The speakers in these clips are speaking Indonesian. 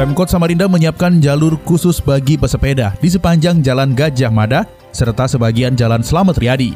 Pemkot Samarinda menyiapkan jalur khusus bagi pesepeda di sepanjang Jalan Gajah Mada serta sebagian Jalan Slamet Riyadi.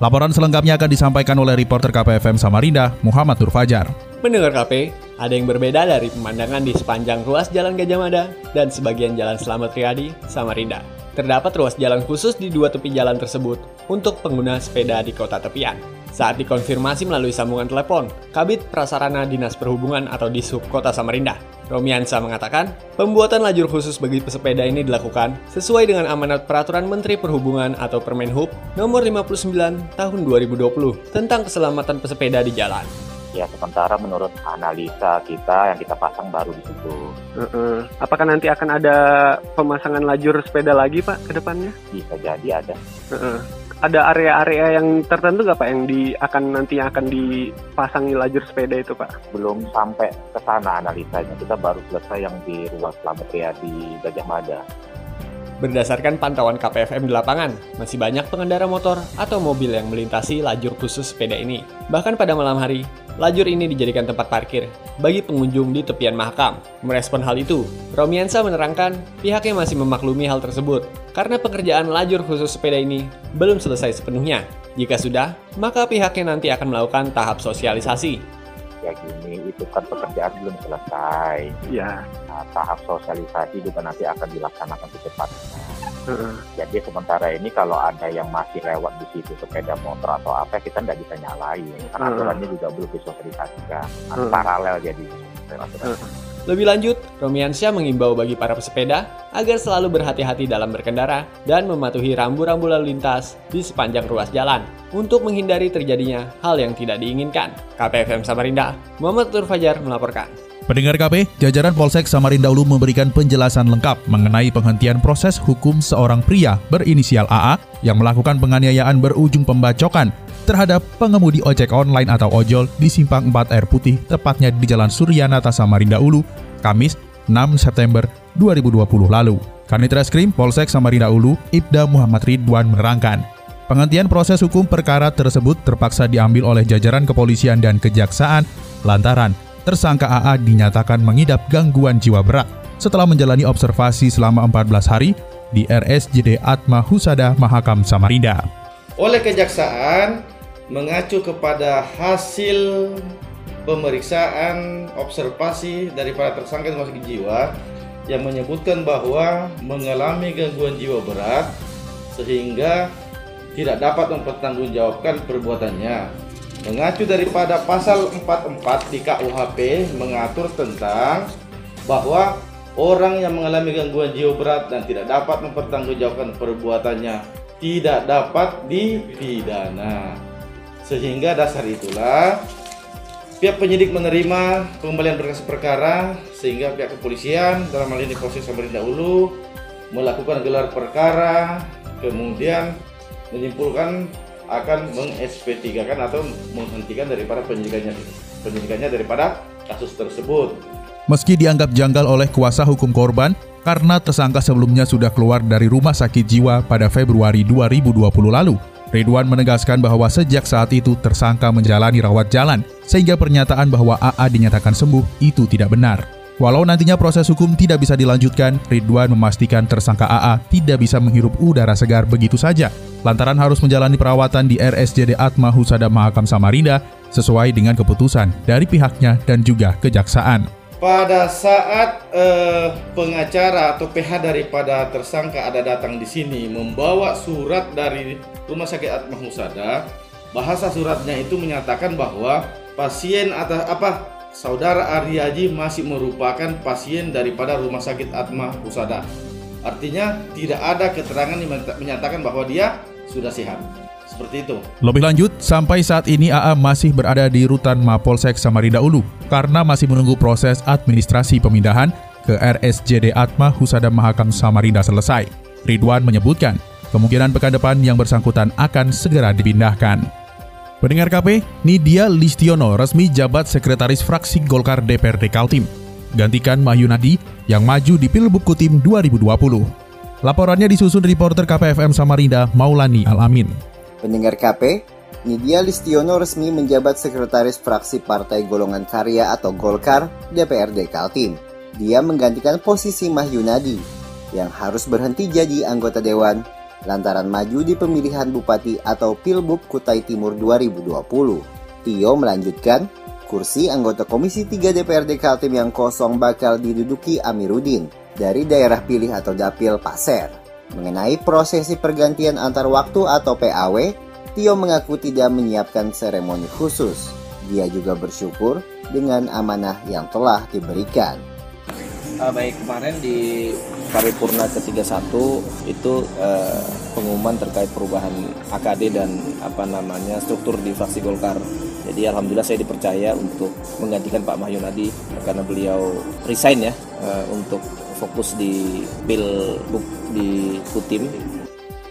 Laporan selengkapnya akan disampaikan oleh reporter KPFM Samarinda, Muhammad Nur Fajar. Mendengar KP, ada yang berbeda dari pemandangan di sepanjang ruas Jalan Gajah Mada dan sebagian Jalan Slamet Riyadi, Samarinda. Terdapat ruas jalan khusus di dua tepi jalan tersebut untuk pengguna sepeda di kota tepian. Saat dikonfirmasi melalui sambungan telepon, Kabit Prasarana Dinas Perhubungan atau Dishub Kota Samarinda, Romiansa mengatakan, pembuatan lajur khusus bagi pesepeda ini dilakukan sesuai dengan amanat Peraturan Menteri Perhubungan atau Permenhub nomor 59 tahun 2020 tentang keselamatan pesepeda di jalan. Ya sementara menurut analisa kita yang kita pasang baru di situ. Uh-uh. Apakah nanti akan ada pemasangan lajur sepeda lagi Pak ke depannya? Bisa jadi ada. Uh-uh. Ada area-area yang tertentu nggak Pak yang di akan nanti akan dipasangi lajur sepeda itu Pak? Belum sampai ke sana analisanya. Kita baru selesai yang di ruas Slamet di Gajah Mada. Berdasarkan pantauan KPFM di lapangan, masih banyak pengendara motor atau mobil yang melintasi lajur khusus sepeda ini. Bahkan pada malam hari, lajur ini dijadikan tempat parkir bagi pengunjung di tepian mahakam. Merespon hal itu, Romiansa menerangkan pihaknya masih memaklumi hal tersebut karena pekerjaan lajur khusus sepeda ini belum selesai sepenuhnya. Jika sudah, maka pihaknya nanti akan melakukan tahap sosialisasi ya gini itu kan pekerjaan belum selesai. Iya. Nah, tahap sosialisasi juga nanti akan dilaksanakan secepatnya. Uh-uh. Jadi sementara ini kalau ada yang masih lewat di situ sepeda motor atau apa kita nggak bisa nyalain karena uh-uh. aturannya juga belum disosialisasikan. Uh-uh. Paralel jadi. Uh-uh. Lebih lanjut, Romiansyah mengimbau bagi para pesepeda agar selalu berhati-hati dalam berkendara dan mematuhi rambu-rambu lalu lintas di sepanjang ruas jalan untuk menghindari terjadinya hal yang tidak diinginkan. KPFM Samarinda, Muhammad Tur Fajar melaporkan. Pendengar KP, jajaran Polsek Samarinda Ulu memberikan penjelasan lengkap mengenai penghentian proses hukum seorang pria berinisial AA yang melakukan penganiayaan berujung pembacokan terhadap pengemudi ojek online atau ojol di Simpang 4 Air Putih, tepatnya di Jalan Suryanata Samarinda Ulu, Kamis 6 September 2020 lalu. Kanit Reskrim Polsek Samarinda Ulu, Ibda Muhammad Ridwan menerangkan, penghentian proses hukum perkara tersebut terpaksa diambil oleh jajaran kepolisian dan kejaksaan lantaran tersangka AA dinyatakan mengidap gangguan jiwa berat setelah menjalani observasi selama 14 hari di RSJD Atma Husada Mahakam Samarinda. Oleh kejaksaan, mengacu kepada hasil pemeriksaan observasi dari para tersangka sakit jiwa yang menyebutkan bahwa mengalami gangguan jiwa berat sehingga tidak dapat mempertanggungjawabkan perbuatannya. Mengacu daripada pasal 44 di KUHP mengatur tentang bahwa orang yang mengalami gangguan jiwa berat dan tidak dapat mempertanggungjawabkan perbuatannya tidak dapat dipidana. Sehingga dasar itulah pihak penyidik menerima pengembalian berkas perkara sehingga pihak kepolisian dalam hal ini proses Samarinda Ulu melakukan gelar perkara kemudian menyimpulkan akan meng-SP3 kan atau menghentikan daripada penyidikannya penyidikannya daripada kasus tersebut. Meski dianggap janggal oleh kuasa hukum korban karena tersangka sebelumnya sudah keluar dari rumah sakit jiwa pada Februari 2020 lalu, Ridwan menegaskan bahwa sejak saat itu tersangka menjalani rawat jalan, sehingga pernyataan bahwa AA dinyatakan sembuh itu tidak benar. Walau nantinya proses hukum tidak bisa dilanjutkan, Ridwan memastikan tersangka AA tidak bisa menghirup udara segar begitu saja, lantaran harus menjalani perawatan di RSJD Atma Husada Mahakam Samarinda sesuai dengan keputusan dari pihaknya dan juga kejaksaan. Pada saat eh, pengacara atau PH daripada tersangka ada datang di sini membawa surat dari Rumah Sakit Atma Husada, bahasa suratnya itu menyatakan bahwa pasien atau apa saudara Aryaji masih merupakan pasien daripada Rumah Sakit Atma Husada. Artinya tidak ada keterangan yang menyatakan bahwa dia sudah sehat. Seperti itu. Lebih lanjut, sampai saat ini AA masih berada di rutan Mapolsek Samarinda Ulu karena masih menunggu proses administrasi pemindahan ke RSJD Atma Husada Mahakam Samarinda selesai. Ridwan menyebutkan, kemungkinan pekan depan yang bersangkutan akan segera dipindahkan. Pendengar KP, Nidia Listiono resmi jabat Sekretaris Fraksi Golkar DPRD Kaltim. Gantikan Mahyunadi yang maju di Pilbub Kutim 2020. Laporannya disusun reporter KPFM Samarinda, Maulani Alamin. Pendengar KP, Nidia Listiono resmi menjabat Sekretaris Fraksi Partai Golongan Karya atau Golkar DPRD Kaltim. Dia menggantikan posisi Mahyunadi yang harus berhenti jadi anggota dewan lantaran maju di pemilihan bupati atau Pilbub Kutai Timur 2020. Tio melanjutkan, kursi anggota Komisi 3 DPRD Kaltim yang kosong bakal diduduki Amiruddin dari daerah pilih atau dapil Pasir. Mengenai prosesi pergantian antar waktu atau PAW, Tio mengaku tidak menyiapkan seremoni khusus. Dia juga bersyukur dengan amanah yang telah diberikan. Uh, baik kemarin di paripurna ke-31 itu uh, pengumuman terkait perubahan AKD dan apa namanya struktur di fraksi Golkar. Jadi alhamdulillah saya dipercaya untuk menggantikan Pak Mahyunadi karena beliau resign ya uh, untuk fokus di Pilbuk di Kutim.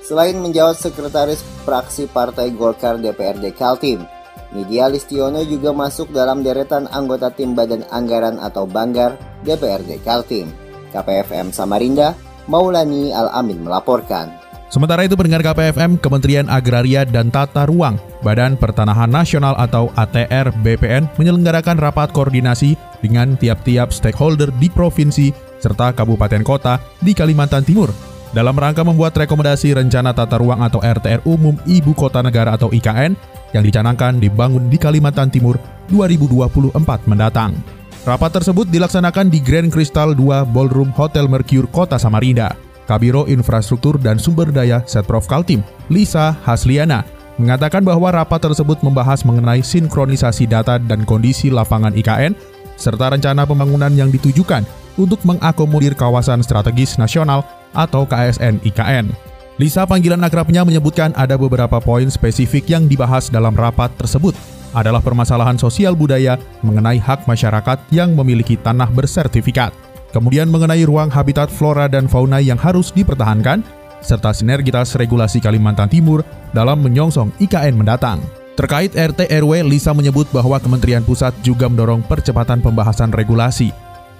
Selain menjawab sekretaris fraksi Partai Golkar DPRD Kaltim, Nidia Listiono juga masuk dalam deretan anggota tim Badan Anggaran atau Banggar DPRD Kaltim. KPFM Samarinda, Maulani Al-Amin melaporkan. Sementara itu pendengar KPFM, Kementerian Agraria dan Tata Ruang, Badan Pertanahan Nasional atau ATR BPN menyelenggarakan rapat koordinasi dengan tiap-tiap stakeholder di provinsi serta kabupaten kota di Kalimantan Timur dalam rangka membuat rekomendasi rencana tata ruang atau RTR umum Ibu Kota Negara atau IKN yang dicanangkan dibangun di Kalimantan Timur 2024 mendatang. Rapat tersebut dilaksanakan di Grand Crystal 2 Ballroom Hotel Mercure Kota Samarinda. Kabiro Infrastruktur dan Sumber Daya Setprov Kaltim, Lisa Hasliana, mengatakan bahwa rapat tersebut membahas mengenai sinkronisasi data dan kondisi lapangan IKN serta rencana pembangunan yang ditujukan untuk mengakomodir kawasan strategis nasional atau KSN IKN. Lisa panggilan akrabnya menyebutkan ada beberapa poin spesifik yang dibahas dalam rapat tersebut adalah permasalahan sosial budaya mengenai hak masyarakat yang memiliki tanah bersertifikat. Kemudian mengenai ruang habitat flora dan fauna yang harus dipertahankan, serta sinergitas regulasi Kalimantan Timur dalam menyongsong IKN mendatang. Terkait RT RW, Lisa menyebut bahwa Kementerian Pusat juga mendorong percepatan pembahasan regulasi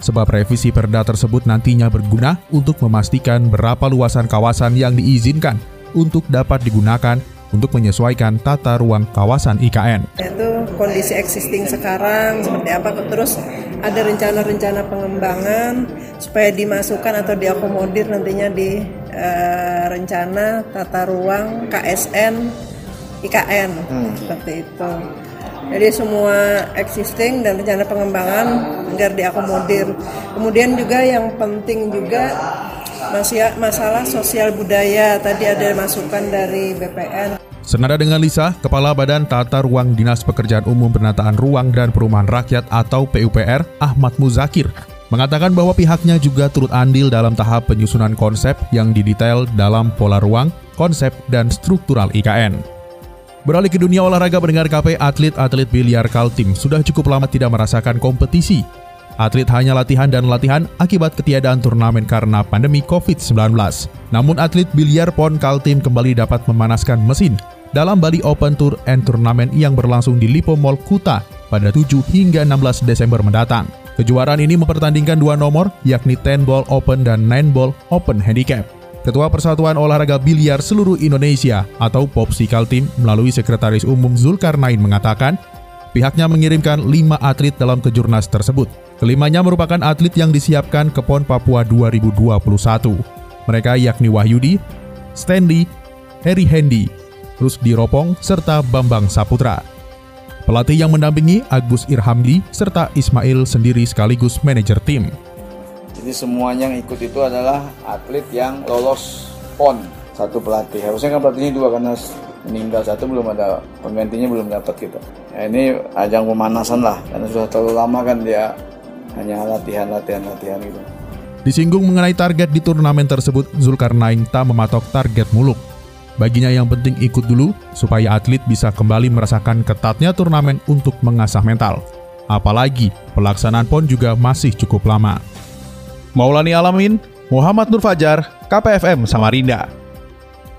sebab revisi perda tersebut nantinya berguna untuk memastikan berapa luasan kawasan yang diizinkan untuk dapat digunakan untuk menyesuaikan tata ruang kawasan IKN. Itu kondisi existing sekarang seperti apa, terus ada rencana-rencana pengembangan supaya dimasukkan atau diakomodir nantinya di uh, rencana tata ruang KSN IKN hmm. seperti itu. Jadi semua existing dan rencana pengembangan agar diakomodir. Kemudian juga yang penting juga masih masalah sosial budaya. Tadi ada masukan dari BPN. Senada dengan Lisa, Kepala Badan Tata Ruang Dinas Pekerjaan Umum Penataan Ruang dan Perumahan Rakyat atau PUPR, Ahmad Muzakir, mengatakan bahwa pihaknya juga turut andil dalam tahap penyusunan konsep yang didetail dalam pola ruang, konsep, dan struktural IKN. Beralih ke dunia olahraga pendengar KP, atlet-atlet biliar Kaltim sudah cukup lama tidak merasakan kompetisi. Atlet hanya latihan dan latihan akibat ketiadaan turnamen karena pandemi COVID-19. Namun atlet biliar PON Kaltim kembali dapat memanaskan mesin dalam Bali Open Tour and Turnamen yang berlangsung di Lipo Mall Kuta pada 7 hingga 16 Desember mendatang. Kejuaraan ini mempertandingkan dua nomor, yakni 10 ball open dan 9 ball open handicap. Ketua Persatuan Olahraga Biliar Seluruh Indonesia atau POPSI Kaltim melalui Sekretaris Umum Zulkarnain mengatakan pihaknya mengirimkan lima atlet dalam kejurnas tersebut. Kelimanya merupakan atlet yang disiapkan ke PON Papua 2021. Mereka yakni Wahyudi, Stanley, Harry Hendy, Rusdi Ropong, serta Bambang Saputra. Pelatih yang mendampingi Agus Irhamdi serta Ismail sendiri sekaligus manajer tim. Jadi semuanya yang ikut itu adalah atlet yang lolos PON satu pelatih. Harusnya kan pelatihnya dua karena meninggal satu belum ada penggantinya belum dapat gitu. Ya, ini ajang pemanasan lah karena sudah terlalu lama kan dia hanya latihan latihan latihan gitu. Disinggung mengenai target di turnamen tersebut, Zulkarnain tak mematok target muluk. Baginya yang penting ikut dulu supaya atlet bisa kembali merasakan ketatnya turnamen untuk mengasah mental. Apalagi pelaksanaan PON juga masih cukup lama. Maulani Alamin, Muhammad Nur Fajar, KPFM Samarinda.